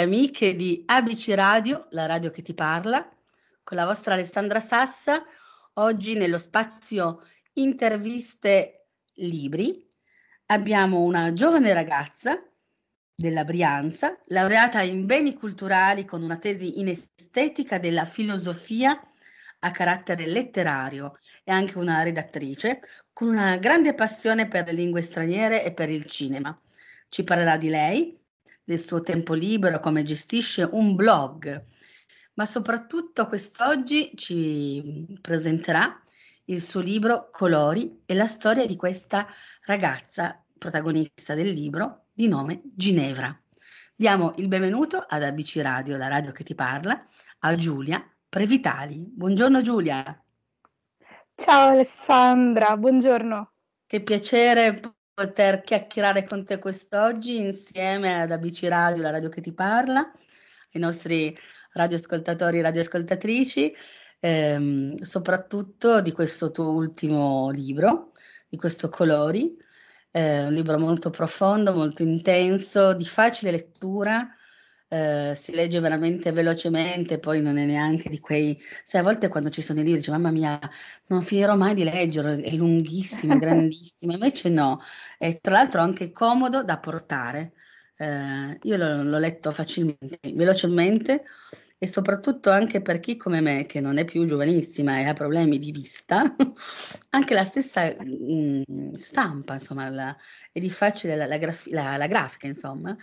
amiche di ABC Radio, la radio che ti parla, con la vostra Alessandra Sassa, oggi nello spazio interviste libri abbiamo una giovane ragazza della Brianza, laureata in beni culturali con una tesi in estetica della filosofia a carattere letterario e anche una redattrice con una grande passione per le lingue straniere e per il cinema. Ci parlerà di lei, del suo tempo libero, come gestisce un blog, ma soprattutto quest'oggi ci presenterà il suo libro Colori e la storia di questa ragazza protagonista del libro di nome Ginevra. Diamo il benvenuto ad ABC Radio, la radio che ti parla, a Giulia Previtali. Buongiorno Giulia. Ciao Alessandra, buongiorno. Che piacere poter chiacchierare con te quest'oggi insieme ad ABC Radio, la radio che ti parla, ai nostri radioascoltatori e radioascoltatrici, ehm, soprattutto di questo tuo ultimo libro, di questo Colori, eh, un libro molto profondo, molto intenso, di facile lettura, eh, si legge veramente velocemente, poi non è neanche di quei... Sai, a volte quando ci sono i libri dici, mamma mia, non finirò mai di leggerlo, è lunghissimo, è grandissimo, invece no, è tra l'altro anche comodo da portare. Eh, io l'ho, l'ho letto facilmente, velocemente e soprattutto anche per chi come me, che non è più giovanissima e ha problemi di vista, anche la stessa mh, mm, stampa, insomma, la, è di facile la, la, graf- la grafica, insomma,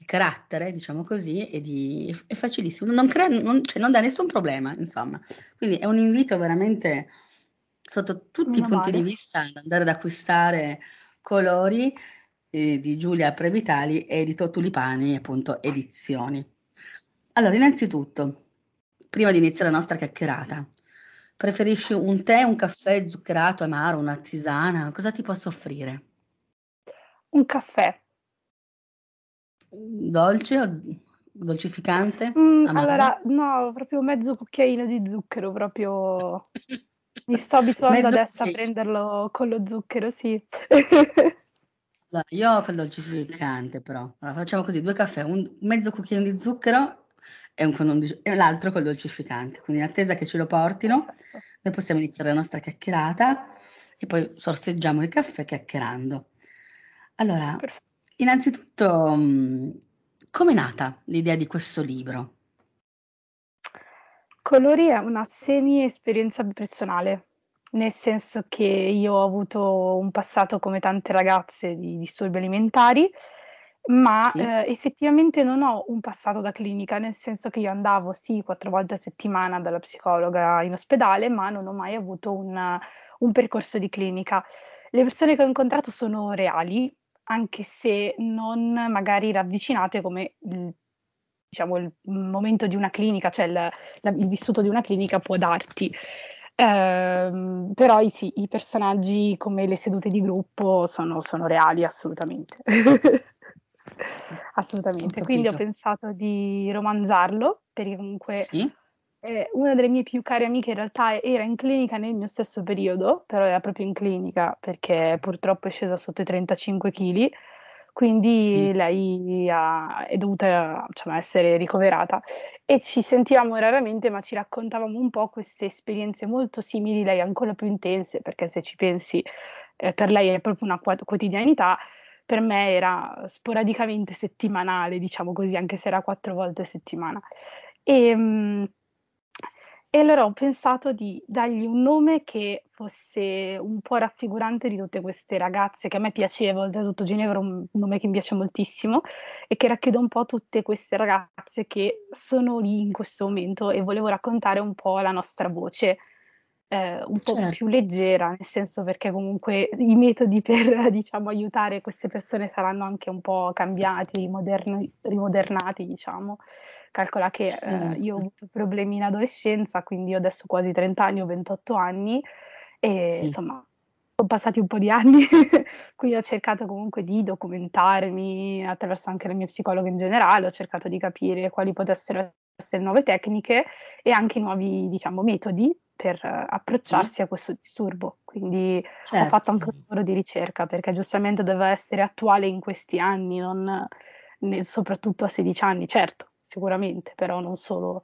il carattere, diciamo così, è, di, è facilissimo, non, crea, non, cioè, non dà nessun problema, insomma. Quindi è un invito veramente sotto tutti i punti di vista ad andare ad acquistare colori eh, di Giulia Previtali e di Tulipani, appunto, edizioni. Allora, innanzitutto, prima di iniziare la nostra chiacchierata, preferisci un tè, un caffè zuccherato, amaro, una tisana? Cosa ti posso offrire? Un caffè. Dolce o dolcificante? Mm, allora, no, proprio mezzo cucchiaino di zucchero, proprio... Mi sto abituando adesso cucchiaino. a prenderlo con lo zucchero, sì. allora, io col dolcificante però. Allora, facciamo così, due caffè, un mezzo cucchiaino di zucchero e, un, e l'altro col dolcificante. Quindi in attesa che ce lo portino, noi possiamo iniziare la nostra chiacchierata e poi sorseggiamo il caffè chiacchierando. Allora, Perfetto. Innanzitutto, mm, come è nata l'idea di questo libro? Colori è una semi-esperienza personale, nel senso che io ho avuto un passato come tante ragazze di disturbi alimentari, ma Sì. eh, effettivamente non ho un passato da clinica, nel senso che io andavo sì quattro volte a settimana dalla psicologa in ospedale, ma non ho mai avuto un, un percorso di clinica. Le persone che ho incontrato sono reali, anche se non magari ravvicinate come il, diciamo, il momento di una clinica, cioè il, la, il vissuto di una clinica può darti. Eh, però sì, i personaggi come le sedute di gruppo sono, sono reali assolutamente. assolutamente. Ho Quindi ho pensato di romanzarlo perché comunque sì. Eh, una delle mie più care amiche in realtà era in clinica nel mio stesso periodo, però era proprio in clinica perché purtroppo è scesa sotto i 35 kg, quindi sì. lei ha, è dovuta diciamo, essere ricoverata e ci sentivamo raramente, ma ci raccontavamo un po' queste esperienze molto simili, lei ancora più intense, perché se ci pensi, eh, per lei è proprio una quotidianità. Per me era sporadicamente settimanale, diciamo così, anche se era quattro volte a settimana. E, mh, e allora ho pensato di dargli un nome che fosse un po' raffigurante di tutte queste ragazze che a me piaceva, oltretutto Ginevra è un nome che mi piace moltissimo e che racchiude un po' tutte queste ragazze che sono lì in questo momento e volevo raccontare un po' la nostra voce, eh, un po' certo. più leggera, nel senso perché comunque i metodi per diciamo, aiutare queste persone saranno anche un po' cambiati, moderni, rimodernati, diciamo. Calcola che eh, io ho avuto problemi in adolescenza, quindi io adesso ho quasi 30 anni, ho 28 anni e sì. insomma sono passati un po' di anni, quindi ho cercato comunque di documentarmi attraverso anche le mie psicologhe in generale, ho cercato di capire quali potessero essere nuove tecniche e anche nuovi, diciamo, metodi per approcciarsi sì. a questo disturbo. Quindi certo. ho fatto anche un lavoro di ricerca perché giustamente doveva essere attuale in questi anni, non ne, soprattutto a 16 anni, certo, sicuramente, però non solo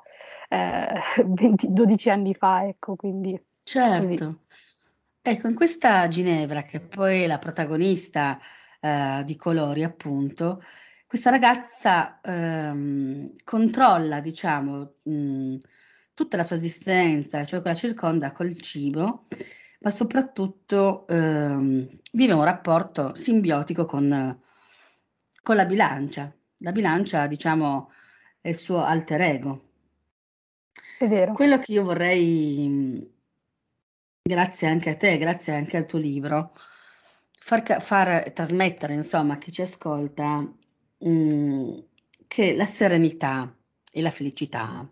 eh, 20, 12 anni fa, ecco, quindi... Certo. Così. Ecco, in questa Ginevra, che poi è la protagonista eh, di Colori, appunto, questa ragazza ehm, controlla, diciamo, mh, tutta la sua esistenza, cioè la circonda col cibo, ma soprattutto ehm, vive un rapporto simbiotico con, con la bilancia. La bilancia, diciamo, è il suo alter ego. È vero. Quello che io vorrei, grazie anche a te, grazie anche al tuo libro, far, far trasmettere, insomma, a chi ci ascolta, mh, mm, che la serenità e la felicità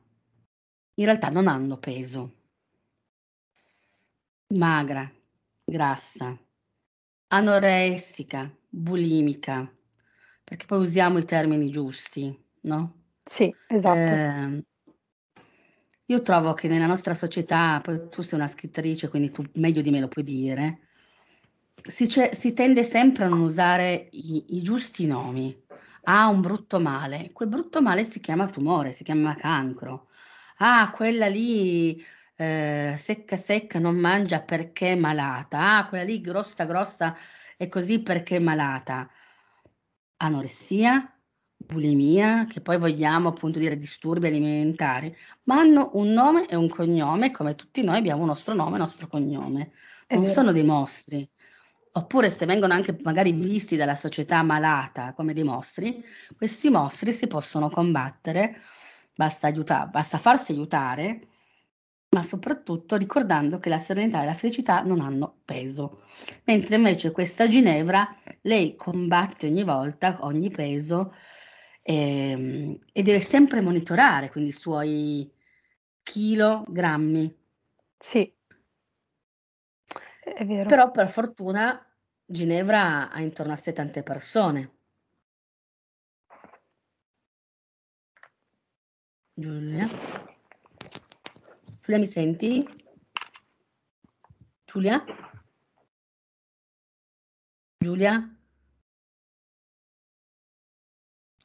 in realtà non hanno peso. Magra, grassa, anoressica, bulimica, perché poi usiamo i termini giusti, no? Sì, esatto. Eh, io trovo che nella nostra società, poi tu sei una scrittrice, quindi tu meglio di me lo puoi dire, si, si tende sempre a non usare i, i giusti nomi. Ha un brutto male, quel brutto male si chiama tumore, si chiama cancro ah, quella lì eh, secca secca non mangia perché è malata, ah, quella lì grossa grossa è così perché è malata. Anoressia, bulimia, che poi vogliamo appunto dire disturbi alimentari, ma hanno un nome e un cognome, come tutti noi abbiamo un nostro nome e un nostro cognome. Non sono dei mostri. Oppure se vengono anche magari visti dalla società malata come dei mostri, questi mostri si possono combattere basta, aiutare, basta farsi aiutare, ma soprattutto ricordando che la serenità e la felicità non hanno peso. Mentre invece questa Ginevra, lei combatte ogni volta, ogni peso e, ehm, e deve sempre monitorare quindi i suoi chilogrammi. Sì, è vero. Però per fortuna Ginevra ha intorno a sé tante persone Giulia? Giulia mi senti? Giulia? Giulia?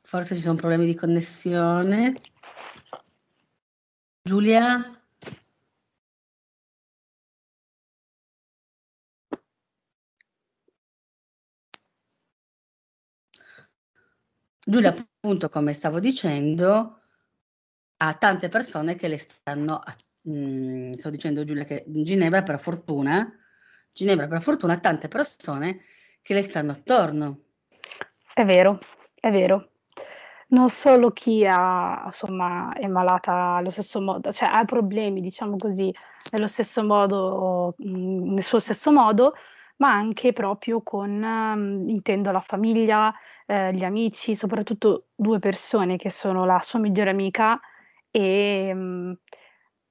Forse ci sono problemi di connessione. Giulia? Giulia, appunto, come stavo dicendo, a tante persone che le stanno, mh, mm, sto dicendo Giulia che Ginevra per fortuna, Ginevra per fortuna ha tante persone che le stanno attorno. È vero, è vero. Non solo chi ha, insomma, è malata allo stesso modo, cioè ha problemi, diciamo così, nello stesso modo, mh, mm, nel suo stesso modo, ma anche proprio con, mh, intendo la famiglia, eh, gli amici, soprattutto due persone che sono la sua migliore amica e um,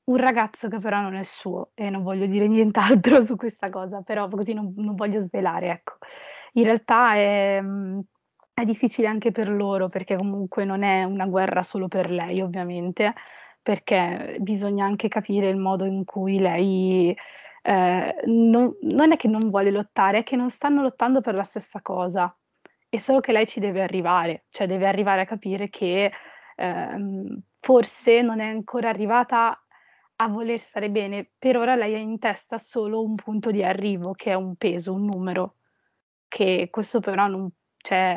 un ragazzo che però non è suo e non voglio dire nient'altro su questa cosa, però così non, non voglio svelare, ecco. In realtà è, um, è, difficile anche per loro perché comunque non è una guerra solo per lei, ovviamente, perché bisogna anche capire il modo in cui lei eh, non, non è che non vuole lottare, è che non stanno lottando per la stessa cosa. È solo che lei ci deve arrivare, cioè deve arrivare a capire che ehm, forse non è ancora arrivata a voler stare bene. Per ora lei ha in testa solo un punto di arrivo, che è un peso, un numero, che questo però non, cioè,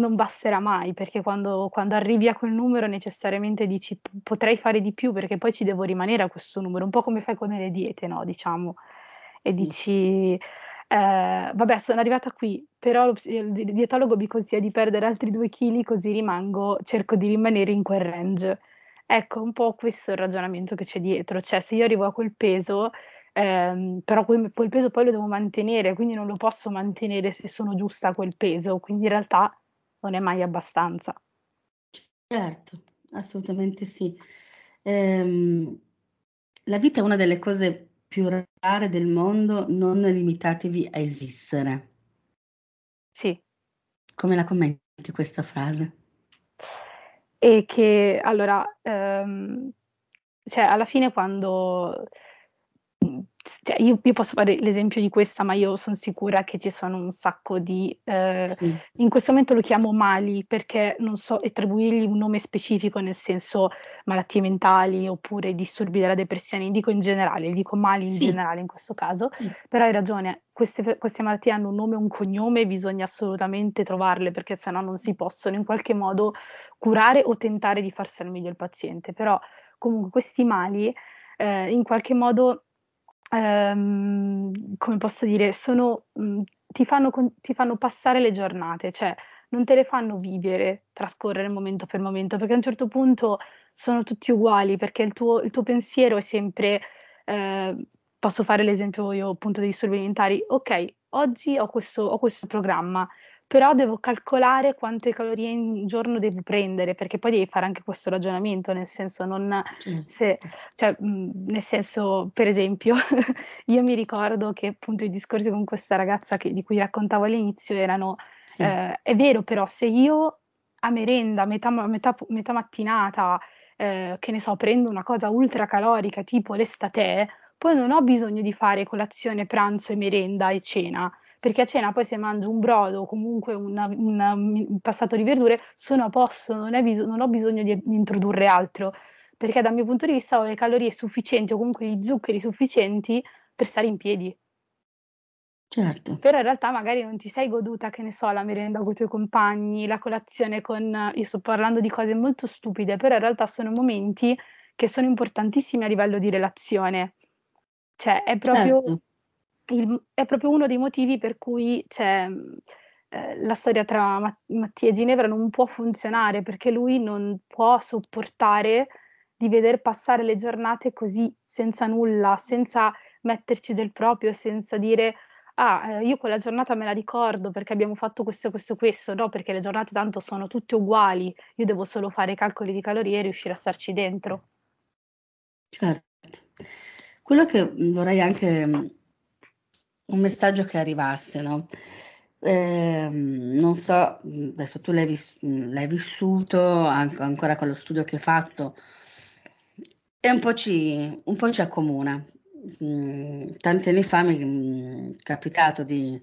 non basterà mai, perché quando, quando, arrivi a quel numero necessariamente dici potrei fare di più perché poi ci devo rimanere a questo numero, un po' come fai con le diete, no? Diciamo. E sì. dici eh, vabbè, sono arrivata qui, però il dietologo mi consiglia di perdere altri due chili, così rimango, cerco di rimanere in quel range. Ecco, un po' questo è il ragionamento che c'è dietro, cioè se io arrivo a quel peso, ehm, però quel, quel peso poi lo devo mantenere, quindi non lo posso mantenere se sono giusta a quel peso, quindi in realtà non è mai abbastanza. Certo, assolutamente sì. Ehm, la vita è una delle cose più rare del mondo, non limitatevi a esistere. Sì. Come la commenti questa frase? E che allora, ehm, cioè alla fine quando cioè io, io, posso fare l'esempio di questa, ma io sono sicura che ci sono un sacco di... Eh, sì. In questo momento lo chiamo mali perché non so attribuirgli un nome specifico, nel senso malattie mentali oppure disturbi della depressione, dico in generale, dico mali in sì. generale in questo caso, sì. però hai ragione, queste, queste, malattie hanno un nome e un cognome, bisogna assolutamente trovarle perché sennò non si possono in qualche modo curare o tentare di far stare meglio il paziente, però comunque questi mali eh, in qualche modo ehm, come posso dire, sono, mh, mhmm, ti, fanno, ti fanno passare le giornate, cioè non te le fanno vivere, trascorrere momento per momento, perché a un certo punto sono tutti uguali, perché il tuo, il tuo pensiero è sempre, eh, posso fare l'esempio io appunto dei disturbi alimentari, ok, oggi ho questo, ho questo programma, però devo calcolare quante calorie in giorno devo prendere, perché poi devi fare anche questo ragionamento, nel senso non certo. se, cioè, nel senso, per esempio, io mi ricordo che appunto i discorsi con questa ragazza che, di cui raccontavo all'inizio erano, sì. eh, è vero però se io a merenda, metà, metà, metà mattinata, eh, che ne so, prendo una cosa ultra calorica tipo l'estate, poi non ho bisogno di fare colazione, pranzo e merenda e cena, perché a cena poi se mangio un brodo o comunque una, una, un passato di verdure sono a posto, non, bis- non ho bisogno di, di introdurre altro, perché dal mio punto di vista ho le calorie sufficienti o comunque gli zuccheri sufficienti per stare in piedi. Certo. Però in realtà magari non ti sei goduta, che ne so, la merenda con i tuoi compagni, la colazione con... Io sto parlando di cose molto stupide, però in realtà sono momenti che sono importantissimi a livello di relazione. Cioè, è proprio certo il, è proprio uno dei motivi per cui c'è, eh, la storia tra Mattia e Ginevra non può funzionare perché lui non può sopportare di veder passare le giornate così, senza nulla, senza metterci del proprio, senza dire ah, eh, io quella giornata me la ricordo perché abbiamo fatto questo, questo, questo, no, perché le giornate tanto sono tutte uguali, io devo solo fare i calcoli di calorie e riuscire a starci dentro. Certo. Quello che vorrei anche un messaggio che arrivasse? Eh, non so, adesso tu l'hai, vis- l'hai vissuto anche, ancora con lo studio che hai fatto e un po' ci, un po ci accomuna. Mm, tanti anni fa mi è capitato di,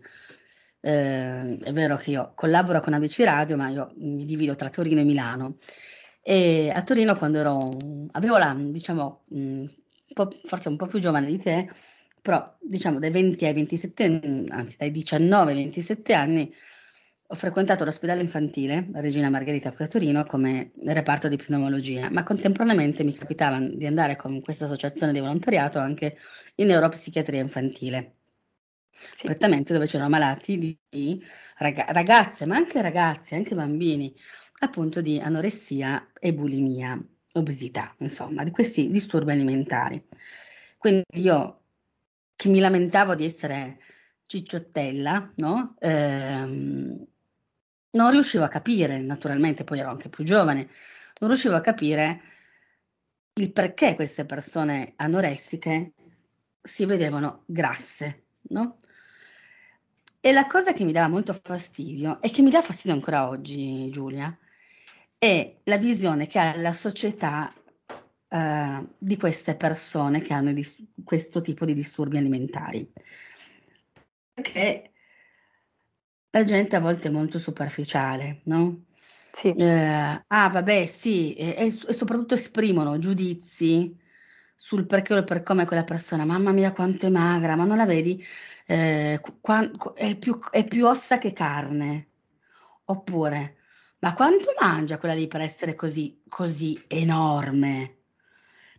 eh, è vero che io collaboro con ABC Radio, ma io mi divido tra Torino e Milano. E a Torino quando ero, avevo la, diciamo, un po', forse un po' più giovane di te, però diciamo dai 20 ai 27, anzi dai 19 ai 27 anni ho frequentato l'ospedale infantile Regina Margherita qui a Torino come reparto di pneumologia, ma contemporaneamente mi capitava di andare con questa associazione di volontariato anche in neuropsichiatria infantile. Sì. Prettamente dove c'erano malati di, di ragazze, ma anche ragazzi, anche bambini, appunto di anoressia e bulimia, obesità, insomma, di questi disturbi alimentari. Quindi io che mi lamentavo di essere cicciottella, no? Ehm, non riuscivo a capire, naturalmente poi ero anche più giovane, non riuscivo a capire il perché queste persone anoressiche si vedevano grasse, no? E la cosa che mi dava molto fastidio e che mi dà fastidio ancora oggi, Giulia, è la visione che ha la società eh, di queste persone che hanno dis- questo tipo di disturbi alimentari. Perché la gente a volte è molto superficiale, no? Sì. Eh, ah, vabbè, sì, e, e, soprattutto esprimono giudizi sul perché o per come quella persona, mamma mia quanto è magra, ma non la vedi? Eh, qua, è, più, è più ossa che carne. Oppure, ma quanto mangia quella lì per essere così, così enorme?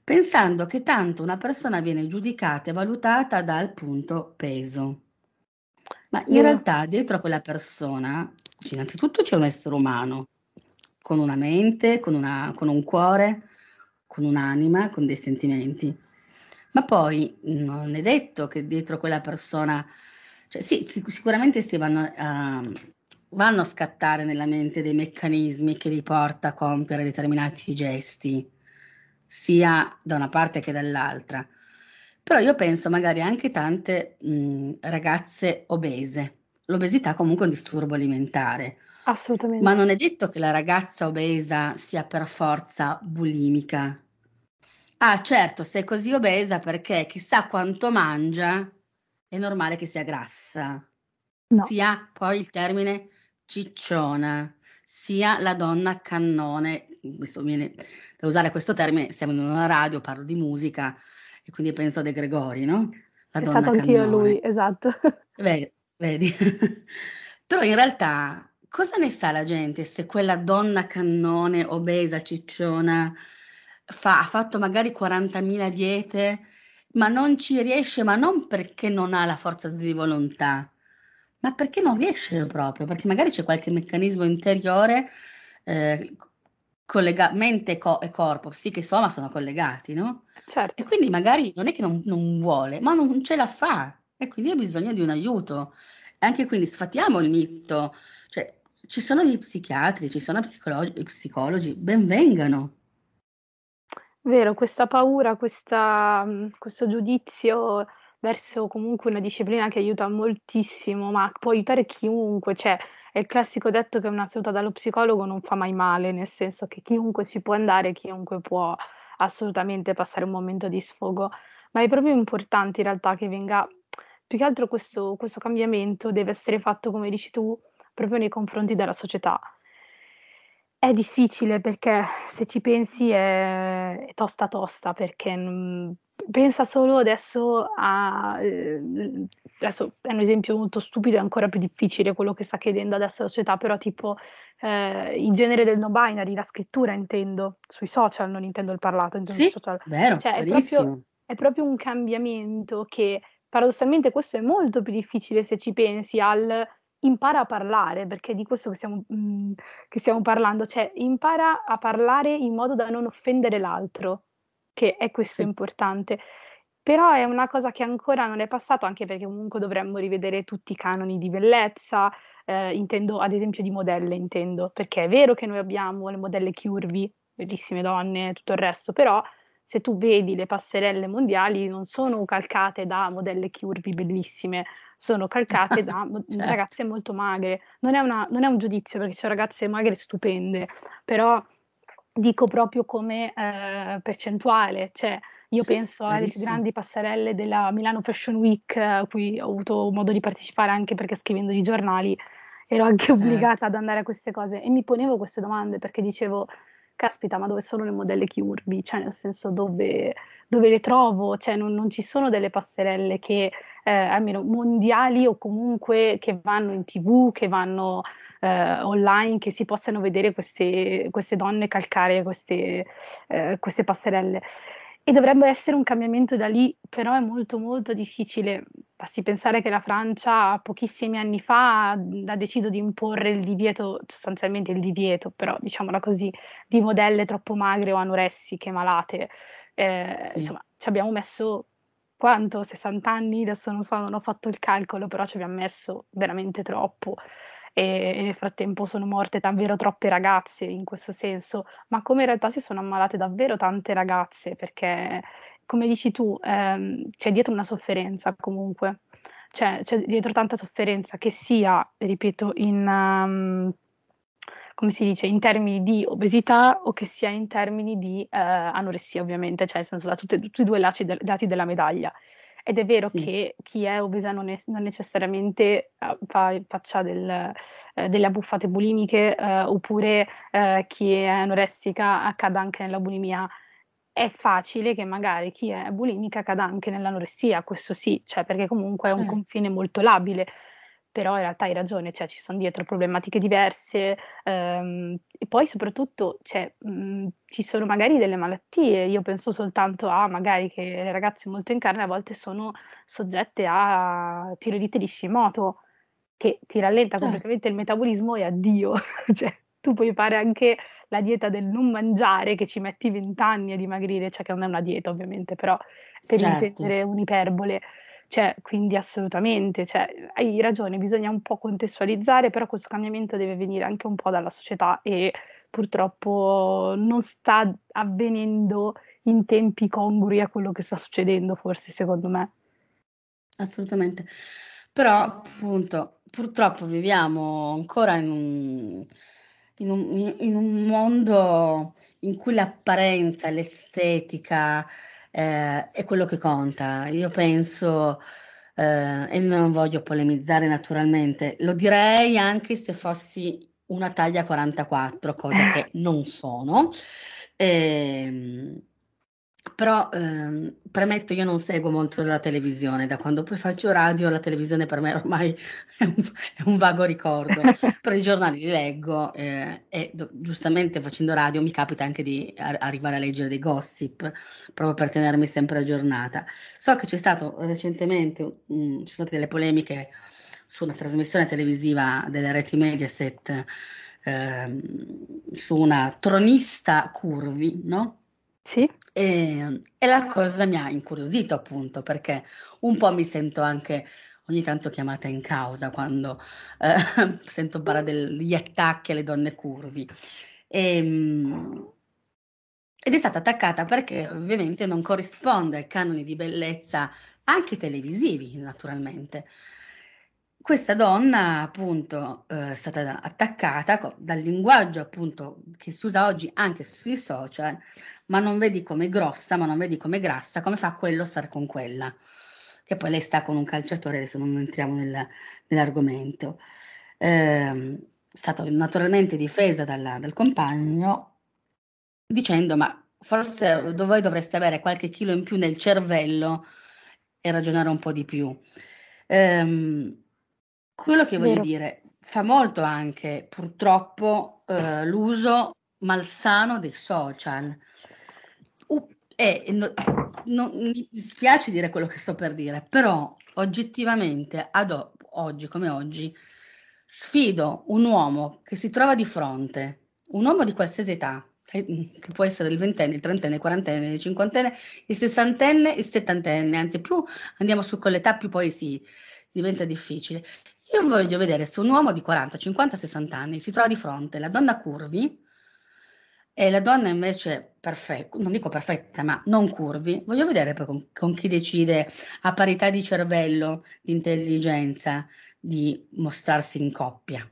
Pensando che tanto una persona viene giudicata e valutata dal punto peso. Ma in realtà dietro a quella persona, innanzitutto c'è un essere umano, con una mente, con, una, con un cuore, con un'anima, con dei sentimenti. Ma poi non è detto che dietro quella persona, cioè sì, sicuramente si vanno a, vanno a scattare nella mente dei meccanismi che li porta a compiere determinati gesti sia da una parte che dall'altra. Però io penso magari anche tante mh, ragazze obese. L'obesità comunque è un disturbo alimentare. Assolutamente. Ma non è detto che la ragazza obesa sia per forza bulimica Ah, certo, sei così obesa perché chissà quanto mangia, è normale che sia grassa. No. Sia poi il termine cicciona, sia la donna cannone. Questo viene da usare questo termine, siamo in una radio, parlo di musica e quindi penso a De Gregori, no? La è donna stato anch'io lui, esatto. Vedi, vedi. Però in realtà cosa ne sa la gente se quella donna cannone, obesa, cicciona, fa, ha fatto magari 40.000 diete, ma non ci riesce, ma non perché non ha la forza di volontà, ma perché non riesce proprio, perché magari c'è qualche meccanismo interiore, eh, collega- mente e, co- e corpo, sì che insomma sono collegati, no? Certo. E quindi magari non è che non, non vuole, ma non ce la fa e quindi ha bisogno di un aiuto. E anche quindi sfatiamo il mito, cioè ci sono gli psichiatri, ci sono psicologi, psicologi ben vengano. Vero, questa paura, questa, mhmm, questo giudizio verso comunque una disciplina che aiuta moltissimo, ma può aiutare chiunque, cioè è il classico detto che una seduta dallo psicologo non fa mai male, nel senso che chiunque ci può andare, chiunque può assolutamente passare un momento di sfogo, ma è proprio importante in realtà che venga più che altro questo questo cambiamento deve essere fatto, come dici tu, proprio nei confronti della società. È difficile perché se ci pensi è è tosta tosta, perché, mhmm, pensa solo adesso a ehm, adesso è un esempio molto stupido, è ancora più difficile quello che sta chiedendo adesso la società, però tipo, ehm, il genere del no binary, la scrittura intendo, sui social, non intendo il parlato, intendo Sì, social. vero, Cioè è proprio è proprio un cambiamento che paradossalmente questo è molto più difficile se ci pensi al impara a parlare, perché è di questo che stiamo, mhmm, che stiamo parlando, cioè impara a parlare in modo da non offendere l'altro, che è questo Sì. importante. Però è una cosa che ancora non è passato, anche perché comunque dovremmo rivedere tutti i canoni di bellezza, ehm, intendo ad esempio di modelle intendo, perché è vero che noi abbiamo le modelle curvy, bellissime donne e tutto il resto, però se tu vedi le passerelle mondiali non sono calcate da modelle curvy bellissime, sono calcate da mo Certo. ragazze molto magre. Non è una non è un giudizio perché c'è ragazze magre stupende, però dico proprio come, ehm, percentuale, cioè io Sì, penso alle più grandi passerelle della Milano Fashion Week, a cui ho avuto modo di partecipare anche perché scrivendo di giornali ero anche Certo. obbligata ad andare a queste cose e mi ponevo queste domande perché dicevo: "Caspita, ma dove sono le modelle curvy? Cioè nel senso dove dove le trovo? Cioè non non ci sono delle passerelle che, ehm, almeno mondiali o comunque che vanno in TV, che vanno, ehm, online, che si possano vedere queste queste donne calcare queste ehm, queste passerelle. E dovrebbe essere un cambiamento da lì, però è molto, molto difficile. Basti pensare che la Francia pochissimi anni fa, ha deciso di imporre il divieto sostanzialmente il divieto, però diciamola così, di modelle troppo magre o anoressiche, malate. Ehm, Sì. insomma, ci abbiamo messo quanto? 60 anni? Adesso non so, non ho fatto il calcolo, però ci abbiam messo veramente troppo. E nel frattempo sono morte davvero troppe ragazze in questo senso, ma come in realtà si sono ammalate davvero tante ragazze, perché come dici tu, ehm, c'è dietro una sofferenza comunque. Cioè, c'è dietro tanta sofferenza che sia, ripeto, in mhmm, come si dice, in termini di obesità o che sia in termini di, ehm, anoressia ovviamente, cioè nel senso da tutti e 2 laci del lati della medaglia. Ed è vero Sì. che chi è obesa non es non necessariamente, uhm, fa faccia del ehm, delle abbuffate bulimiche, uhm, oppure, ehm, chi è anoressica cada anche nella bulimia. È facile che magari chi è bulimica cada anche nell'anoressia, questo sì, cioè perché comunque è un Certo. confine molto labile. Però in realtà hai ragione, cioè ci son dietro problematiche diverse, ehm, e poi soprattutto, cioè, mhmm, ci sono magari delle malattie. Io penso soltanto a magari che le ragazze molto in carne a volte sono soggette a tiroidite di Hashimoto, che ti rallenta Certo. completamente il metabolismo e addio. Cioè, tu puoi fare anche la dieta del non mangiare, che ci metti 20 anni a dimagrire, cioè che non è una dieta ovviamente, però per Certo. intendere un'iperbole. Cioè, quindi assolutamente, cioè hai ragione, bisogna un po' contestualizzare, però questo cambiamento deve venire anche un po' dalla società e purtroppo non sta avvenendo in tempi congrui a quello che sta succedendo forse, secondo me. Assolutamente. Però appunto, purtroppo viviamo ancora in un in un, in un mondo in cui l'apparenza, l'estetica eh, è quello che conta. Io penso, eh, e non voglio polemizzare naturalmente, lo direi anche se fossi una taglia 44, cosa che non sono. Eh, però ehm, premetto, io non seguo molto la televisione, da quando poi faccio radio la televisione per me ormai è un, è un vago ricordo, però i giornali li leggo eh, e do, giustamente facendo radio mi capita anche di a, arrivare a leggere dei gossip proprio per tenermi sempre aggiornata. So che c'è stato recentemente, um, ci sono state delle polemiche su una trasmissione televisiva delle reti Mediaset eh, su una tronista curvi, no? Sì. E, e la cosa mi ha incuriosito appunto perché un po' mi sento anche ogni tanto chiamata in causa quando eh, sento parlare degli attacchi alle donne curvi. E, ehm, ed è stata attaccata perché ovviamente non corrisponde ai canoni di bellezza anche televisivi, naturalmente. Questa donna appunto eh, è stata attaccata dal linguaggio appunto che si usa oggi anche sui social, ma non vedi come grossa, ma non vedi come grassa, come fa quello a stare con quella. Che poi lei sta con un calciatore, adesso non entriamo nel, nell'argomento. Eh, è stata naturalmente difesa dalla, dal compagno dicendo ma forse voi dovreste avere qualche chilo in più nel cervello e ragionare un po' di più. Eh, quello che voglio Vero. dire, fa molto anche purtroppo eh, l'uso malsano dei social. E no, no, mi dispiace dire quello che sto per dire, però oggettivamente ad o- oggi come oggi sfido un uomo che si trova di fronte, un uomo di qualsiasi età, che può essere il ventenne, il trentenne, il quarantenne, il cinquantenne, il sessantenne, il settantenne, anzi più andiamo su con l'età più poi si diventa difficile. Io voglio vedere se un uomo di 40, 50, 60 anni si trova di fronte la donna curvi e la donna invece perfetta, non dico perfetta, ma non curvi, voglio vedere poi con, con chi decide a parità di cervello, di intelligenza, di mostrarsi in coppia.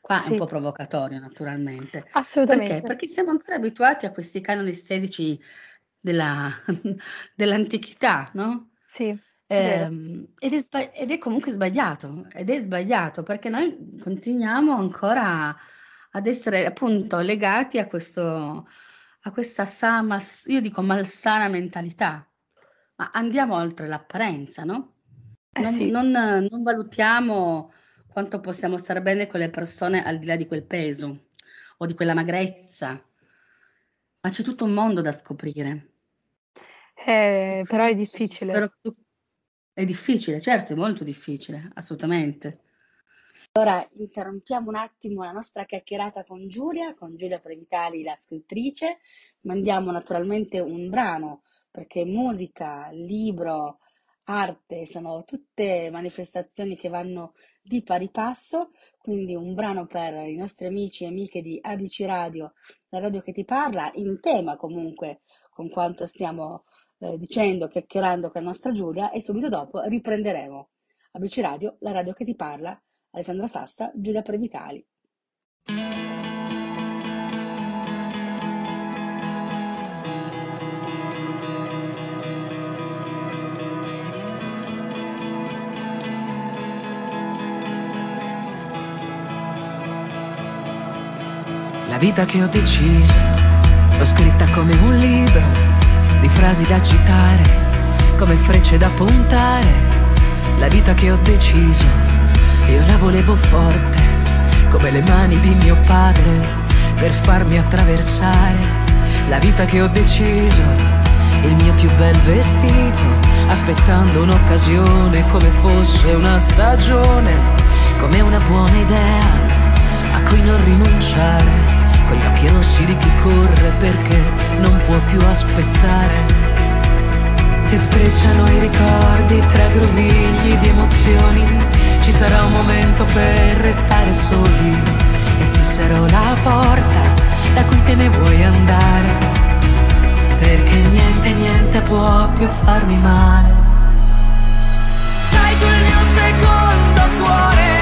Qua sì. è un po' provocatorio, naturalmente. Assolutamente. Perché? Perché siamo ancora abituati a questi canoni estetici della, dell'antichità, no? Sì. Ehm, ed, è ed è comunque sbagliato, ed è sbagliato perché noi continuiamo ancora ad essere appunto legati a questo, a questa sana, io dico malsana mentalità, ma andiamo oltre l'apparenza, no? Eh Non, sì. non- non valutiamo quanto possiamo stare bene con le persone al di là di quel peso o di quella magrezza, ma c'è tutto un mondo da scoprire. Eh, però è difficile. Tu è difficile, certo, è molto difficile, assolutamente. Ora interrompiamo un attimo la nostra chiacchierata con Giulia, con Giulia Previtali, la scrittrice. Mandiamo naturalmente un brano perché musica, libro, arte sono tutte manifestazioni che vanno di pari passo, quindi un brano per i nostri amici e amiche di ABC Radio, la radio che ti parla, in tema comunque con quanto stiamo eh, dicendo, chiacchierando con la nostra Giulia e subito dopo riprenderemo. ABC Radio, la radio che ti parla, Alessandra Sassa, Giulia Previtali. La vita che ho deciso, l'ho scritta come un libro di frasi da citare, come frecce da puntare. La vita che ho deciso, io la volevo forte, come le mani di mio padre, per farmi attraversare. La vita che ho deciso, il mio più bel vestito, aspettando un'occasione come fosse una stagione, come una buona idea a cui non rinunciare con gli occhi rossi di chi corre perché non può più aspettare. E sfrecciano i ricordi tra grovigli di emozioni. Ci sarà un momento per restare soli e fisserò la porta da cui te ne vuoi andare. Perché niente, niente può più farmi male. Sai tu il mio secondo cuore,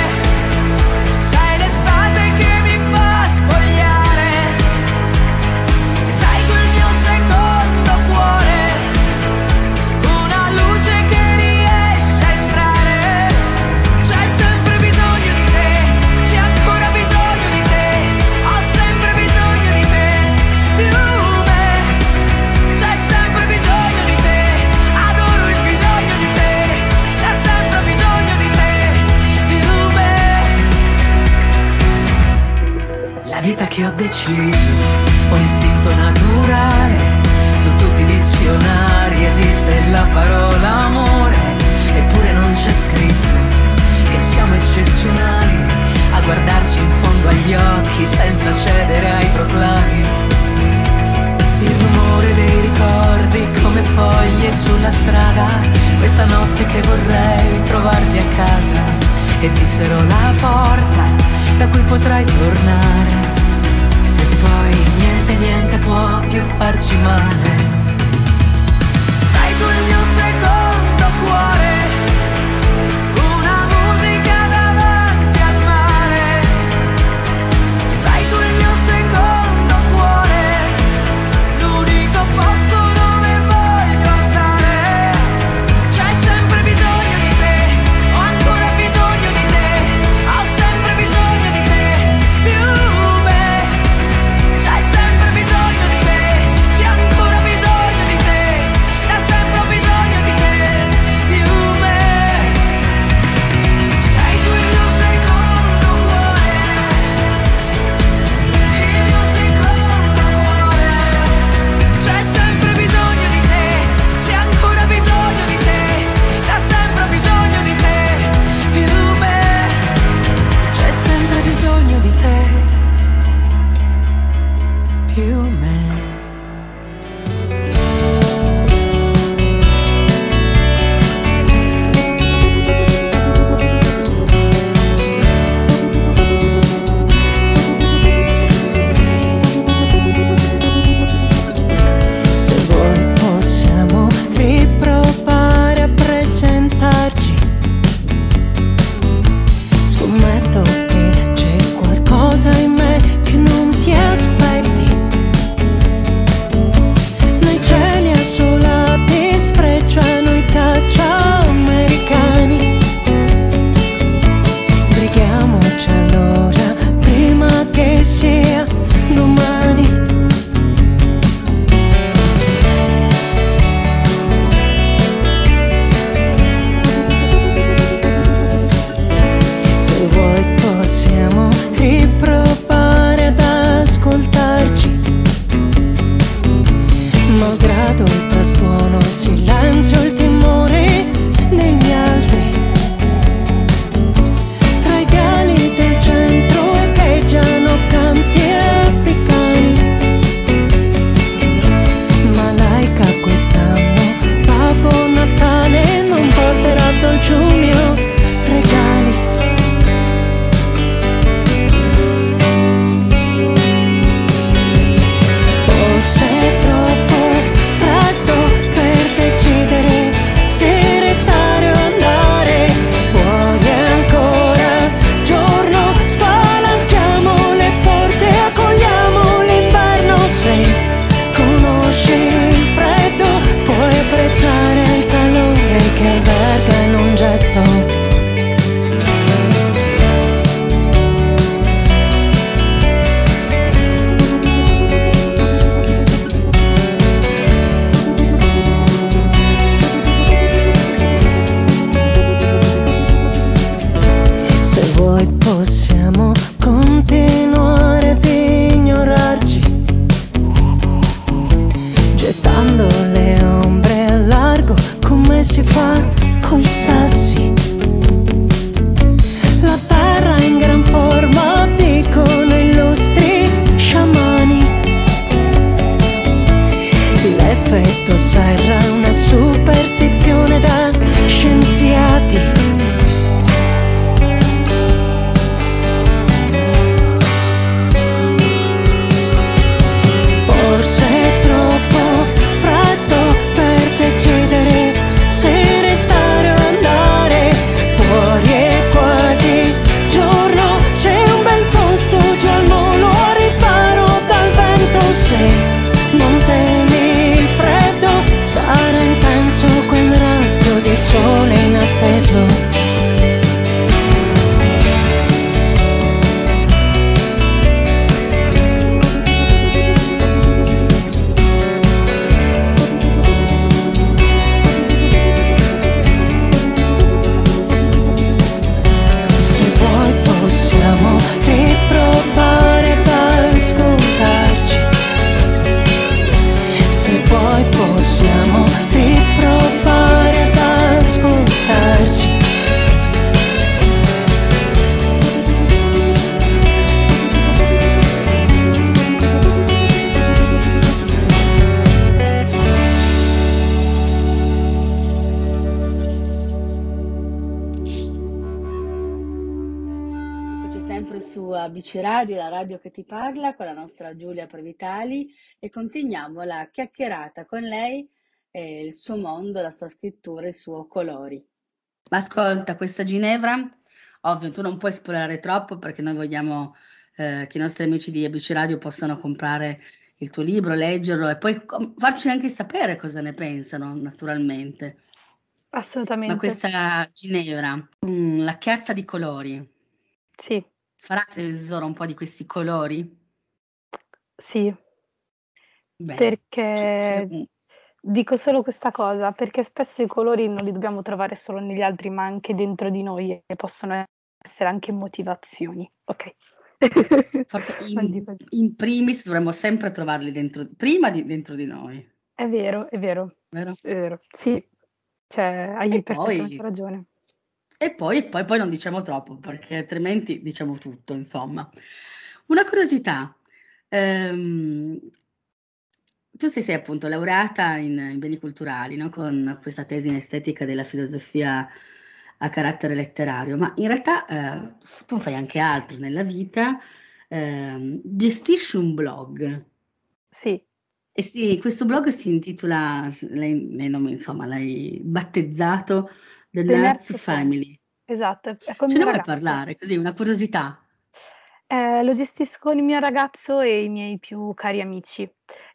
e continuiamo la chiacchierata con lei, eh, il suo mondo, la sua scrittura, il suo colori. Ma ascolta, questa Ginevra, ovvio, tu non puoi spoilerare troppo perché noi vogliamo eh, che i nostri amici di ABC Radio possano comprare il tuo libro, leggerlo e poi farci anche sapere cosa ne pensano, naturalmente. Assolutamente. Ma questa Ginevra, mm, la chiazza di colori. Sì. Farà tesoro un po' di questi colori? Sì. Beh, perché c- dico solo questa cosa, perché spesso i colori non li dobbiamo trovare solo negli altri, ma anche dentro di noi e possono essere anche motivazioni. Ok. Forse in, in primis dovremmo sempre trovarli dentro, prima di, dentro di noi. È vero, è vero. Vero? È vero. Sì, cioè, hai perfettamente poi, ragione. E poi, poi, poi non diciamo troppo, perché altrimenti diciamo tutto, insomma. Una curiosità, ehm, tu sei, sei appunto laureata in, in beni culturali, no? con questa tesi in estetica della filosofia a carattere letterario, ma in realtà eh, tu fai anche altro nella vita, eh, gestisci un blog. Sì. E sì, questo blog si intitola, lei, lei nome, insomma, l'hai battezzato The, The Nerds Family. Esatto. Ce ne vuoi parlare? Così, una curiosità. Eh, lo gestisco con il mio ragazzo e i miei più cari amici.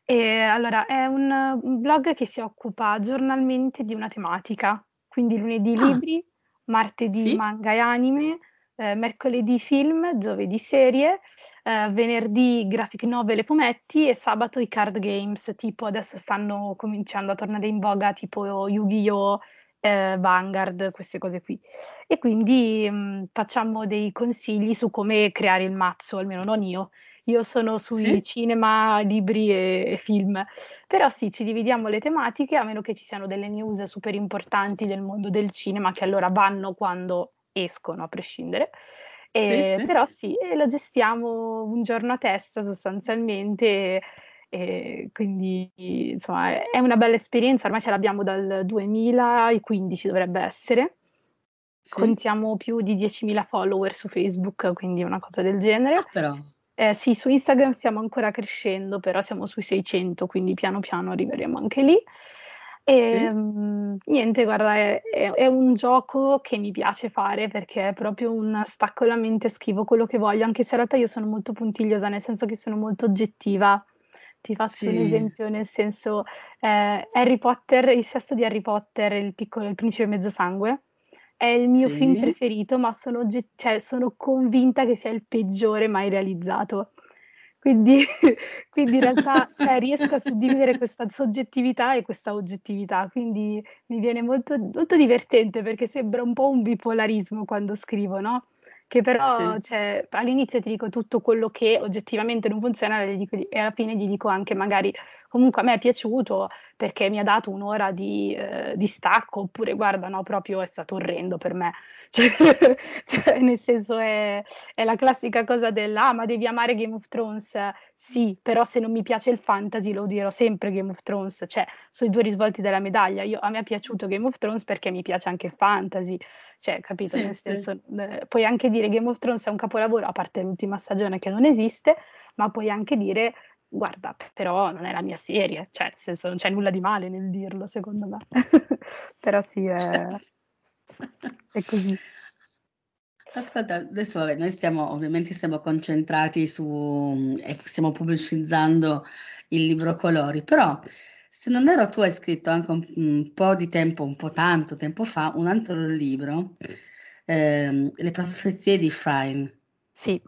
E, allora, è un, blog che si occupa giornalmente di una tematica, quindi lunedì ah. libri, martedì sì? manga e anime, eh, mercoledì film, giovedì serie, eh, venerdì graphic novel e fumetti e sabato i card games, tipo adesso stanno cominciando a tornare in voga tipo Yu-Gi-Oh! Eh, Vanguard, queste cose qui. E quindi mh, mm, facciamo dei consigli su come creare il mazzo, almeno non io. Io sono sui sì? cinema, libri e, e, film. Però sì, ci dividiamo le tematiche, a meno che ci siano delle news super importanti del mondo del cinema, che allora vanno quando escono, a prescindere. E, sì, sì. Però sì, lo gestiamo un giorno a testa sostanzialmente. E quindi insomma è una bella esperienza, ormai ce l'abbiamo dal 2015 dovrebbe essere. Sì. Contiamo più di 10.000 follower su Facebook, quindi una cosa del genere. Ah, però. Eh, sì, su Instagram stiamo ancora crescendo, però siamo sui 600, quindi piano piano arriveremo anche lì. E sì. um, niente, guarda, è, è, è, un gioco che mi piace fare perché è proprio un stacco la mente, scrivo quello che voglio, anche se in realtà io sono molto puntigliosa, nel senso che sono molto oggettiva. Ti faccio sì. un esempio, nel senso, eh, Harry Potter, il sesto di Harry Potter, il piccolo, il principe mezzo sangue, è il mio sì. film preferito, ma sono, cioè, sono convinta che sia il peggiore mai realizzato. Quindi, quindi in realtà cioè, riesco a suddividere questa soggettività e questa oggettività, quindi mi viene molto, molto divertente perché sembra un po' un bipolarismo quando scrivo, no? Che però sì. cioè, all'inizio ti dico tutto quello che oggettivamente non funziona e alla fine gli dico anche magari comunque a me è piaciuto perché mi ha dato un'ora di, eh, di stacco, oppure guarda, no, proprio è stato orrendo per me. Cioè, cioè, nel senso è, è, la classica cosa del ah, ma devi amare Game of Thrones. Sì, però se non mi piace il fantasy lo dirò sempre Game of Thrones, cioè sono i due risvolti della medaglia. Io, a me è piaciuto Game of Thrones perché mi piace anche il fantasy, cioè, capito? Sì, Nel senso, eh, puoi anche dire Game of Thrones è un capolavoro, a parte l'ultima stagione che non esiste, ma puoi anche dire guarda, però non è la mia serie, cioè, nel senso, non c'è nulla di male nel dirlo, secondo me. però sì, è, è così. Ascolta, adesso vabbè, noi stiamo ovviamente siamo concentrati su e stiamo pubblicizzando il libro Colori, però se non ero tu hai scritto anche un, un po' di tempo, un po' tanto tempo fa, un altro libro, ehm, Le profezie di Frine. Sì.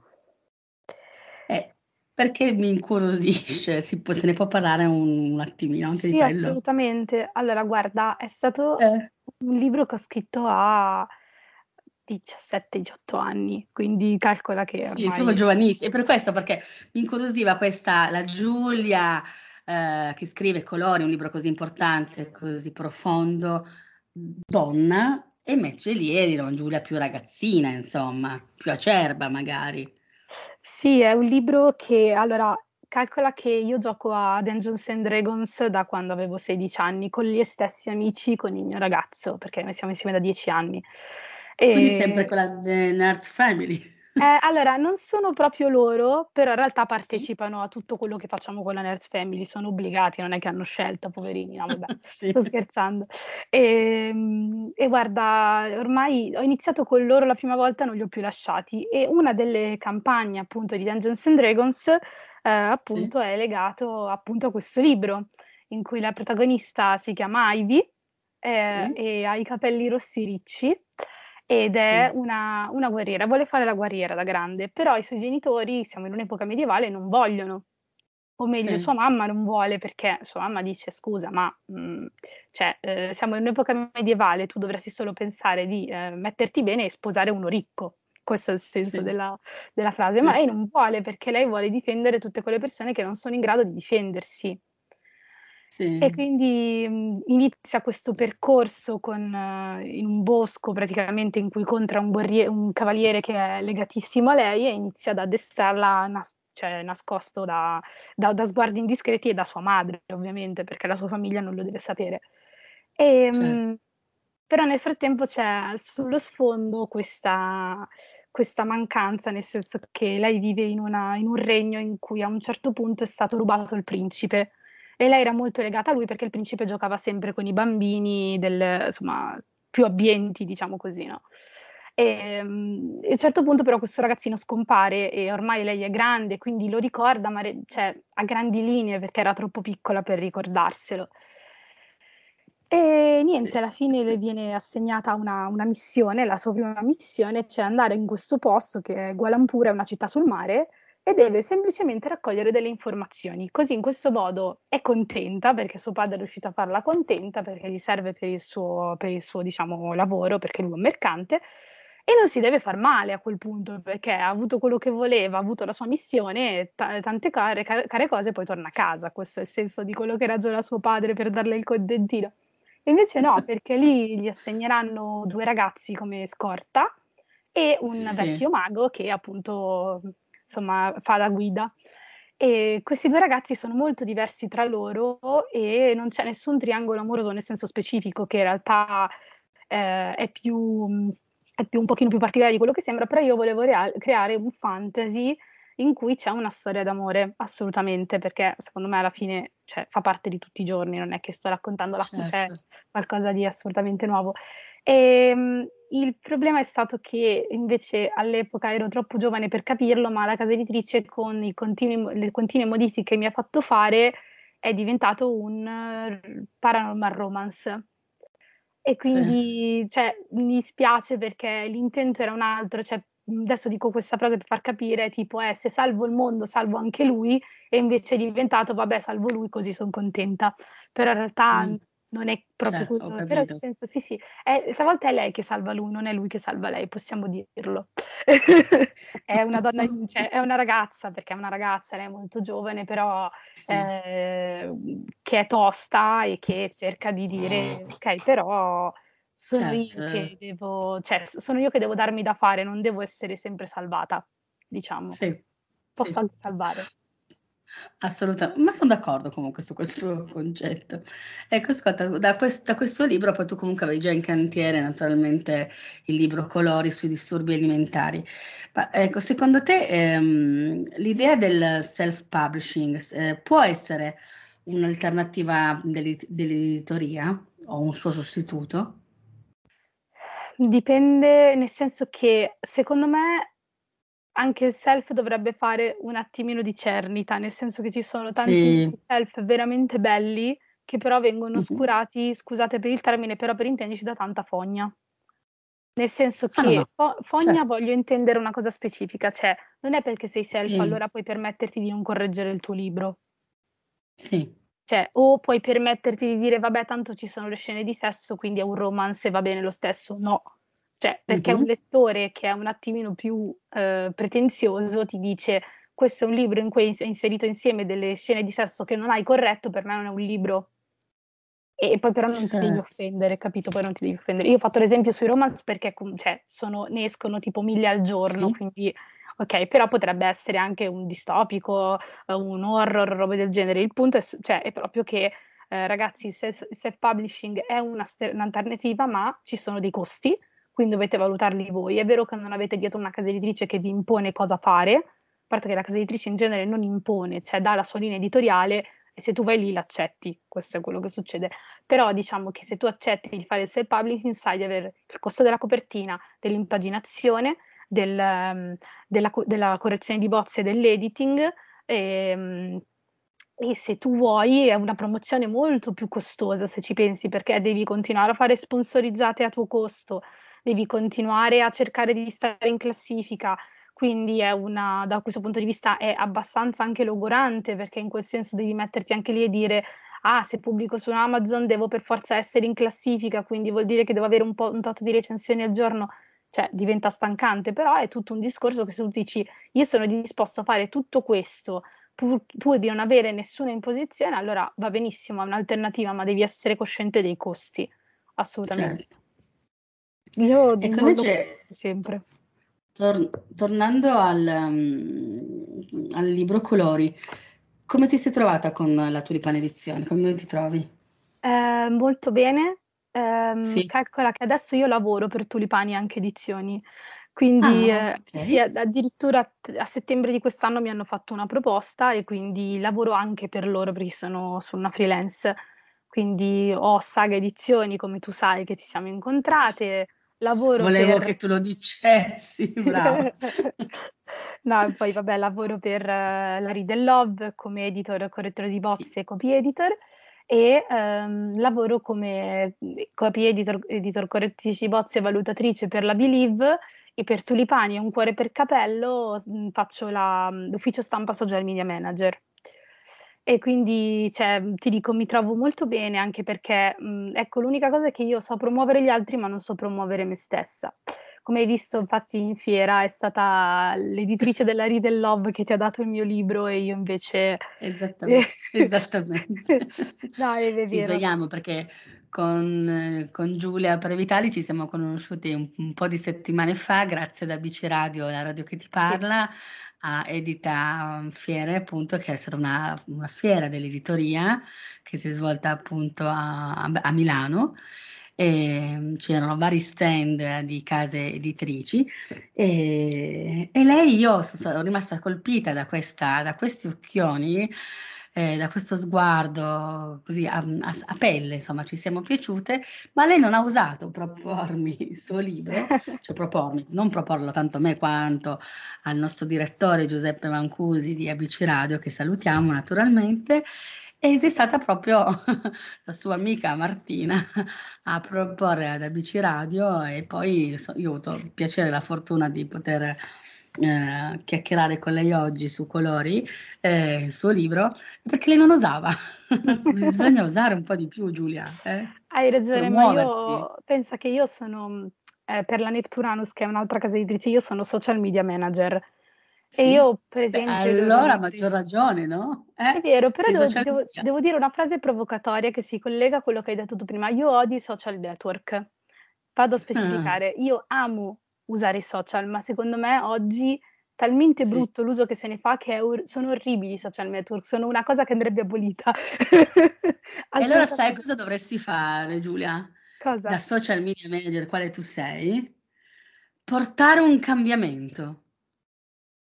Perché mi incuriosisce, si può, se ne può parlare un, un attimino anche sì, di quello? assolutamente. Allora, guarda, è stato eh. un libro che ho scritto a 17-18 anni, quindi calcola che ormai... Sì, proprio giovanissimo. E per questo, perché mi incuriosiva questa, la Giulia eh, che scrive Colori, un libro così importante, così profondo, donna, e invece lì eri una Giulia più ragazzina, insomma, più acerba magari. Sì, è un libro che allora calcola che io gioco a Dungeons and Dragons da quando avevo 16 anni, con gli stessi amici, con il mio ragazzo, perché noi siamo insieme da 10 anni. E... Quindi sempre con la The Nerds Family. Eh, allora, non sono proprio loro, però in realtà partecipano sì. a tutto quello che facciamo con la Nerds Family, sono obbligati, non è che hanno scelta, poverini, no, vabbè, sì. sto scherzando. E, ehm, e, guarda, ormai ho iniziato con loro la prima volta, non li ho più lasciati e una delle campagne appunto di Dungeons and Dragons eh, appunto sì. è legato appunto a questo libro in cui la protagonista si chiama Ivy eh, e ha i capelli rossi ricci ed è sì. una, una, guerriera, vuole fare la guerriera da grande, però i suoi genitori, siamo in un'epoca medievale, non vogliono. O meglio, sì. sua mamma non vuole perché sua mamma dice scusa, ma mh, mm, cioè, eh, siamo in un'epoca medievale, tu dovresti solo pensare di eh, metterti bene e sposare uno ricco. Questo è il senso sì. della, della, frase, ma lei non vuole perché lei vuole difendere tutte quelle persone che non sono in grado di difendersi. Sì. E quindi mh, inizia questo percorso con, uh, in un bosco praticamente in cui incontra un, guerrier- un, cavaliere che è legatissimo a lei e inizia ad addestrarla nas- cioè, nascosto da, da, da, sguardi indiscreti e da sua madre ovviamente perché la sua famiglia non lo deve sapere. E, certo. mh, però nel frattempo c'è sullo sfondo questa, questa mancanza, nel senso che lei vive in, una, in un regno in cui a un certo punto è stato rubato il principe e lei era molto legata a lui perché il principe giocava sempre con i bambini del, insomma, più abbienti, diciamo così, no? E, um, a un certo punto però questo ragazzino scompare e ormai lei è grande, quindi lo ricorda, ma re- cioè, a grandi linee perché era troppo piccola per ricordarselo. E niente, sì. alla fine le viene assegnata una, una, missione, la sua prima missione, cioè andare in questo posto che è Gualampura, è una città sul mare, e deve semplicemente raccogliere delle informazioni. Così in questo modo è contenta perché suo padre è riuscito a farla contenta perché gli serve per il suo, per il suo diciamo, lavoro, perché lui è un mercante e non si deve far male a quel punto perché ha avuto quello che voleva, ha avuto la sua missione, t- tante care, care, cose poi torna a casa. Questo è il senso di quello che ragiona suo padre per darle il contentino. E invece no, perché lì gli assegneranno due ragazzi come scorta e un sì. vecchio mago che appunto insomma, fa la guida. E questi due ragazzi sono molto diversi tra loro e non c'è nessun triangolo amoroso nel senso specifico, che in realtà eh, è, più, è più un pochino più particolare di quello che sembra, però io volevo real- creare un fantasy in cui c'è una storia d'amore, assolutamente, perché secondo me alla fine cioè, fa parte di tutti i giorni, non è che sto raccontando la certo. c'è qualcosa di assolutamente nuovo. Ehm, il problema è stato che invece all'epoca ero troppo giovane per capirlo, ma la casa editrice con continui, le continue modifiche che mi ha fatto fare è diventato un uh, paranormal romance. E quindi sì. cioè, mi spiace perché l'intento era un altro, cioè, adesso dico questa frase per far capire, tipo è eh, se salvo il mondo salvo anche lui e invece è diventato vabbè salvo lui così sono contenta, però in realtà mm non è proprio cioè, quello, però nel senso sì sì, è, stavolta è lei che salva lui, non è lui che salva lei, possiamo dirlo. è una donna, cioè, è una ragazza, perché è una ragazza, lei è molto giovane, però sì. eh, che è tosta e che cerca di dire, mm. ok, però sono certo. io che devo, cioè, sono io che devo darmi da fare, non devo essere sempre salvata, diciamo. Sì. Posso sì. anche salvare. Assolutamente, ma sono d'accordo comunque su questo concetto. Ecco, ascolta, da, quest- da questo libro poi tu comunque avevi già in cantiere naturalmente il libro Colori sui disturbi alimentari. Ma ecco, secondo te ehm, l'idea del self-publishing eh, può essere un'alternativa dell'ed- dell'editoria o un suo sostituto? Dipende, nel senso che secondo me anche il self dovrebbe fare un attimino di cernita, nel senso che ci sono tanti sì. self veramente belli che però vengono mm-hmm. oscurati, scusate per il termine, però per intenderci da tanta fogna. Nel senso che ah, no, fogna certo. voglio intendere una cosa specifica, cioè non è perché sei self sì. allora puoi permetterti di non correggere il tuo libro. Sì. Cioè, o puoi permetterti di dire vabbè, tanto ci sono le scene di sesso, quindi è un romance e va bene lo stesso. No, cioè, perché mm-hmm. un lettore che è un attimino più eh, pretenzioso ti dice questo è un libro in cui è inserito insieme delle scene di sesso che non hai corretto, per me non è un libro. E, poi però non certo. ti devi certo. offendere, capito? Poi non ti devi offendere. Io ho fatto l'esempio sui romance perché cioè, sono, ne escono tipo mille al giorno, sì. quindi ok, però potrebbe essere anche un distopico, un horror, robe del genere. Il punto è, cioè, è proprio che, eh, ragazzi, il self-publishing è una, un'alternativa, ma ci sono dei costi quindi dovete valutarli voi. È vero che non avete dietro una casa editrice che vi impone cosa fare, a parte che la casa editrice in genere non impone, cioè dà la sua linea editoriale e se tu vai lì l'accetti, questo è quello che succede. Però diciamo che se tu accetti di fare il self-publishing sai di avere il costo della copertina, dell'impaginazione, del, um, della, della, correzione di bozze e dell'editing e, um, e se tu vuoi è una promozione molto più costosa se ci pensi perché devi continuare a fare sponsorizzate a tuo costo, devi continuare a cercare di stare in classifica, quindi è una, da questo punto di vista è abbastanza anche logorante perché in quel senso devi metterti anche lì e dire ah se pubblico su Amazon devo per forza essere in classifica, quindi vuol dire che devo avere un po' un tot di recensioni al giorno, cioè diventa stancante, però è tutto un discorso che se tu dici io sono disposto a fare tutto questo pur, pur, di non avere nessuna imposizione, allora va benissimo, è un'alternativa, ma devi essere cosciente dei costi, assolutamente. Certo. Io ecco, invece, sempre. Tor- tornando al, um, al, libro Colori, come ti sei trovata con la Tulipana edizione? Come ti trovi? Eh, molto bene. Eh, sì. Calcola che adesso io lavoro per Tulipani anche edizioni, quindi ah, eh, okay. sì, addirittura a settembre di quest'anno mi hanno fatto una proposta e quindi lavoro anche per loro perché sono, sono una freelance. Quindi ho Saga Edizioni, come tu sai, che ci siamo incontrate. Lavoro Volevo per... che tu lo dicessi, bravo. no, poi vabbè, lavoro per uh, la Read Love come editor, correttore di bozze sì. e copy editor e um, lavoro come copy editor, editor correttrice bozze e valutatrice per la Believe e per Tulipani e un cuore per capello mm, faccio la, mm, l'ufficio stampa social media manager. E quindi cioè, ti dico, mi trovo molto bene anche perché, mh, mm, ecco, l'unica cosa è che io so promuovere gli altri, ma non so promuovere me stessa. Come hai visto, infatti, in fiera è stata l'editrice della Read Love che ti ha dato il mio libro e io invece. Esattamente. esattamente. no, è vero. Ci svegliamo perché con, con Giulia Previtali ci siamo conosciuti un, un, po' di settimane fa, grazie ad ABC Radio, la radio che ti parla, a Edita Fiere, appunto, che è stata una, una fiera dell'editoria che si è svolta appunto a, a Milano. E c'erano vari stand di case editrici e, e lei, io sono rimasta colpita da, questa, da questi occhioni eh, da questo sguardo così a, a, a, pelle, insomma, ci siamo piaciute, ma lei non ha usato propormi il suo libro, cioè propormi, non proporlo tanto a me quanto al nostro direttore Giuseppe Mancusi di ABC Radio, che salutiamo naturalmente, ed è stata proprio la sua amica Martina a proporre ad ABC Radio e poi io ho avuto il piacere e la fortuna di poter eh, chiacchierare con lei oggi su Colori, eh, il suo libro, perché lei non osava. Bisogna usare un po' di più, Giulia. Eh? Hai ragione, ma io penso che io sono, eh, per la Nepturanus, che è un'altra casa editrice, io sono social media manager. Sì. E io, per esempio. Beh, allora, a maggior ragione, no? Eh? È vero, però devo, devo, devo, dire una frase provocatoria che si collega a quello che hai detto tu prima. Io odio i social network. Vado a specificare. Ah. Io amo usare i social, ma secondo me oggi talmente sì. brutto l'uso che se ne fa che or- sono orribili i social network, sono una cosa che andrebbe abolita. e allora sai cosa dovresti fare, Giulia? Cosa? Da social media manager quale tu sei? Portare un cambiamento.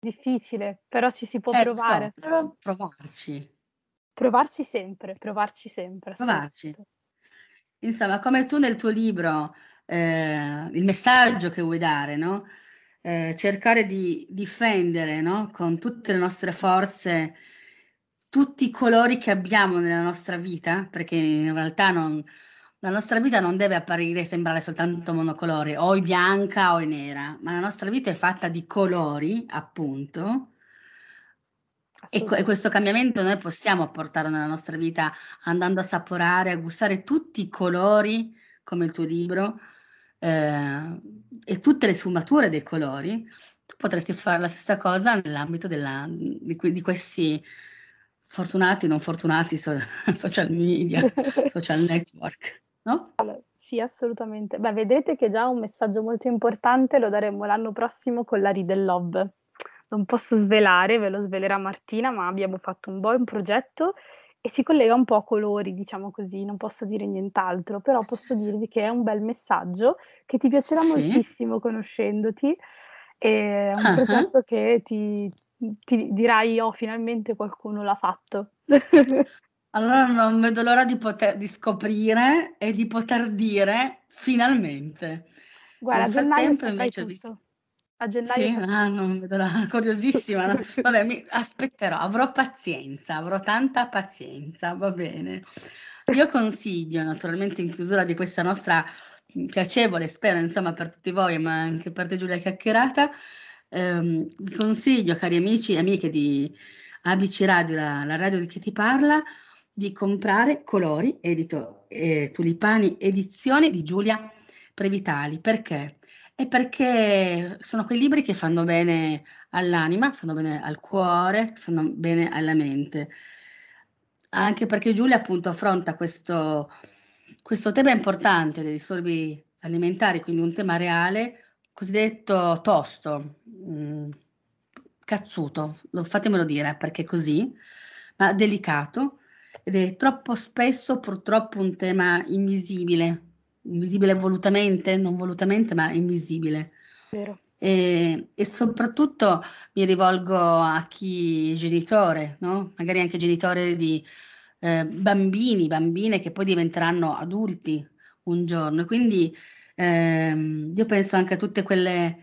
Difficile, però ci si può eh, provare. So, però provarci. Provarci sempre, provarci sempre. Provarci. Insomma, come tu nel tuo libro eh, il messaggio che vuoi dare, no? Eh, cercare di difendere no? con tutte le nostre forze tutti i colori che abbiamo nella nostra vita, perché in realtà non, la nostra vita non deve apparire e sembrare soltanto monocolore, o bianca o nera, ma la nostra vita è fatta di colori, appunto. E, e, questo cambiamento noi possiamo apportarlo nella nostra vita andando a saporare, a gustare tutti i colori, come il tuo libro, eh, e tutte le sfumature dei colori, tu potresti fare la stessa cosa nell'ambito della, di, di, questi fortunati, non fortunati so, social media, social network, no? Allora, sì, assolutamente. Beh, vedete che già un messaggio molto importante lo daremo l'anno prossimo con la Riddle Love. Non posso svelare, ve lo svelerà Martina, ma abbiamo fatto un buon progetto e si collega un po' a colori, diciamo così, non posso dire nient'altro, però posso dirvi che è un bel messaggio che ti piacerà sì. moltissimo conoscendoti e è un uh-huh. progetto che ti, ti dirai oh finalmente qualcuno l'ha fatto. allora non vedo l'ora di, poter, di scoprire e di poter dire finalmente. Guarda, Nel frattempo invece visto a gennaio. Sì, ah, non vedo la curiosissima. No? Vabbè, mi aspetterò, avrò pazienza, avrò tanta pazienza, va bene. Io consiglio, naturalmente, in chiusura di questa nostra piacevole, spero, insomma, per tutti voi, ma anche per te Giulia Chiacchierata, ehm, vi consiglio, cari amici e amiche di ABC Radio, la, la radio di chi ti parla, di comprare Colori, edito eh, Tulipani Edizioni di Giulia Previtali. Perché? È perché sono quei libri che fanno bene all'anima, fanno bene al cuore, fanno bene alla mente. Anche perché Giulia appunto affronta questo, questo tema importante dei disturbi alimentari, quindi un tema reale, cosiddetto tosto, mh, mm, cazzuto, lo, fatemelo dire perché è così, ma delicato ed è troppo spesso purtroppo un tema invisibile invisibile volutamente, non volutamente, ma invisibile. Vero. E, e, soprattutto mi rivolgo a chi è genitore, no? magari anche genitore di eh, bambini, bambine che poi diventeranno adulti un giorno. quindi ehm, io penso anche a tutte quelle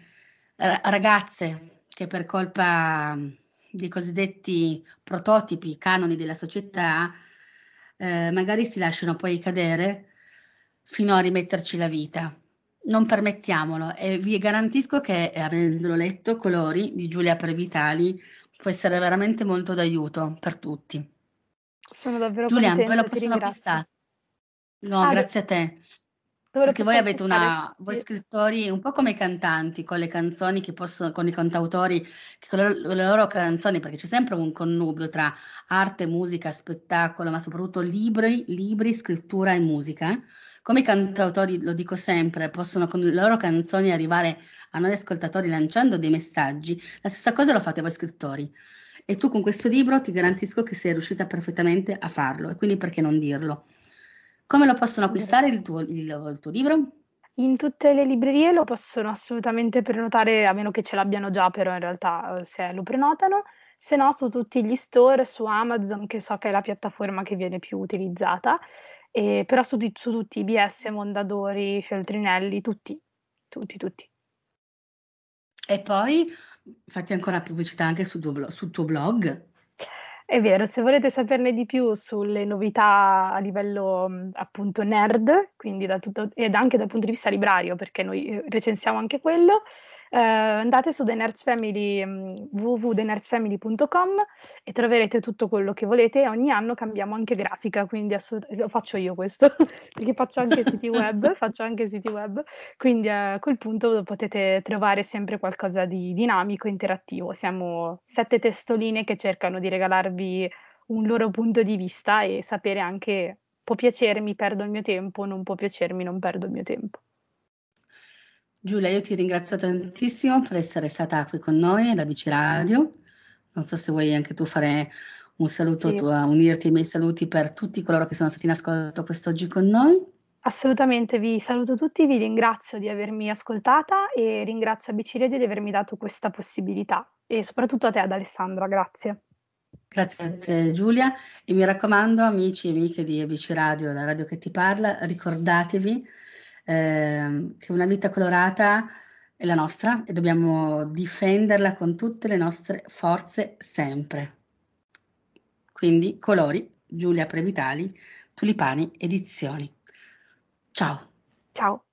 ragazze che per colpa dei cosiddetti prototipi, canoni della società, eh, magari si lasciano poi cadere fino a rimetterci la vita. Non permettiamolo e vi garantisco che, avendolo letto, Colori di Giulia Previtali può essere veramente molto d'aiuto per tutti. Sono davvero Giulia, poi lo possono acquistare. No, ah, grazie a te. Perché voi avete una, voi scrittori, un po' come i cantanti, con le canzoni che possono, con i cantautori, che con le, con le loro canzoni, perché c'è sempre un connubio tra arte, musica, spettacolo, ma soprattutto libri, libri, scrittura e musica come i cantautori, lo dico sempre, possono con le loro canzoni arrivare a noi ascoltatori lanciando dei messaggi, la stessa cosa lo fate voi scrittori. E tu con questo libro ti garantisco che sei riuscita perfettamente a farlo, e quindi perché non dirlo? Come lo possono acquistare il tuo, il, il tuo libro? In tutte le librerie lo possono assolutamente prenotare, a meno che ce l'abbiano già, però in realtà eh, se lo prenotano, se no su tutti gli store, su Amazon, che so che è la piattaforma che viene più utilizzata, e però su, di, su tutti, IBS, Mondadori, Feltrinelli, tutti, tutti, tutti. E poi fatti ancora pubblicità anche sul tuo, sul tuo blog. È vero, se volete saperne di più sulle novità a livello appunto nerd, quindi da tutto, ed anche dal punto di vista librario, perché noi eh, recensiamo anche quello, eh, andate su The Nerds Family, mm, www.thenerdsfamily.com e troverete tutto quello che volete. Ogni anno cambiamo anche grafica, quindi assolut- lo faccio io questo, perché faccio anche siti web, faccio anche siti web, quindi a quel punto potete trovare sempre qualcosa di dinamico, interattivo. Siamo sette testoline che cercano di regalarvi un loro punto di vista e sapere anche può piacermi, perdo il mio tempo, non può piacermi, non perdo il mio tempo. Giulia, io ti ringrazio tantissimo per essere stata qui con noi alla Bici Radio. Non so se vuoi anche tu fare un saluto, sì. tu, unirti ai miei saluti per tutti coloro che sono stati in ascolto quest'oggi con noi. Assolutamente, vi saluto tutti, vi ringrazio di avermi ascoltata e ringrazio ABC Radio di avermi dato questa possibilità e soprattutto a te ad Alessandra, grazie. Grazie a te Giulia e mi raccomando amici e amiche di ABC Radio, la radio che ti parla, ricordatevi eh, che una vita colorata è la nostra e dobbiamo difenderla con tutte le nostre forze sempre. Quindi colori, Giulia Previtali, Tulipani Edizioni. Ciao. Ciao.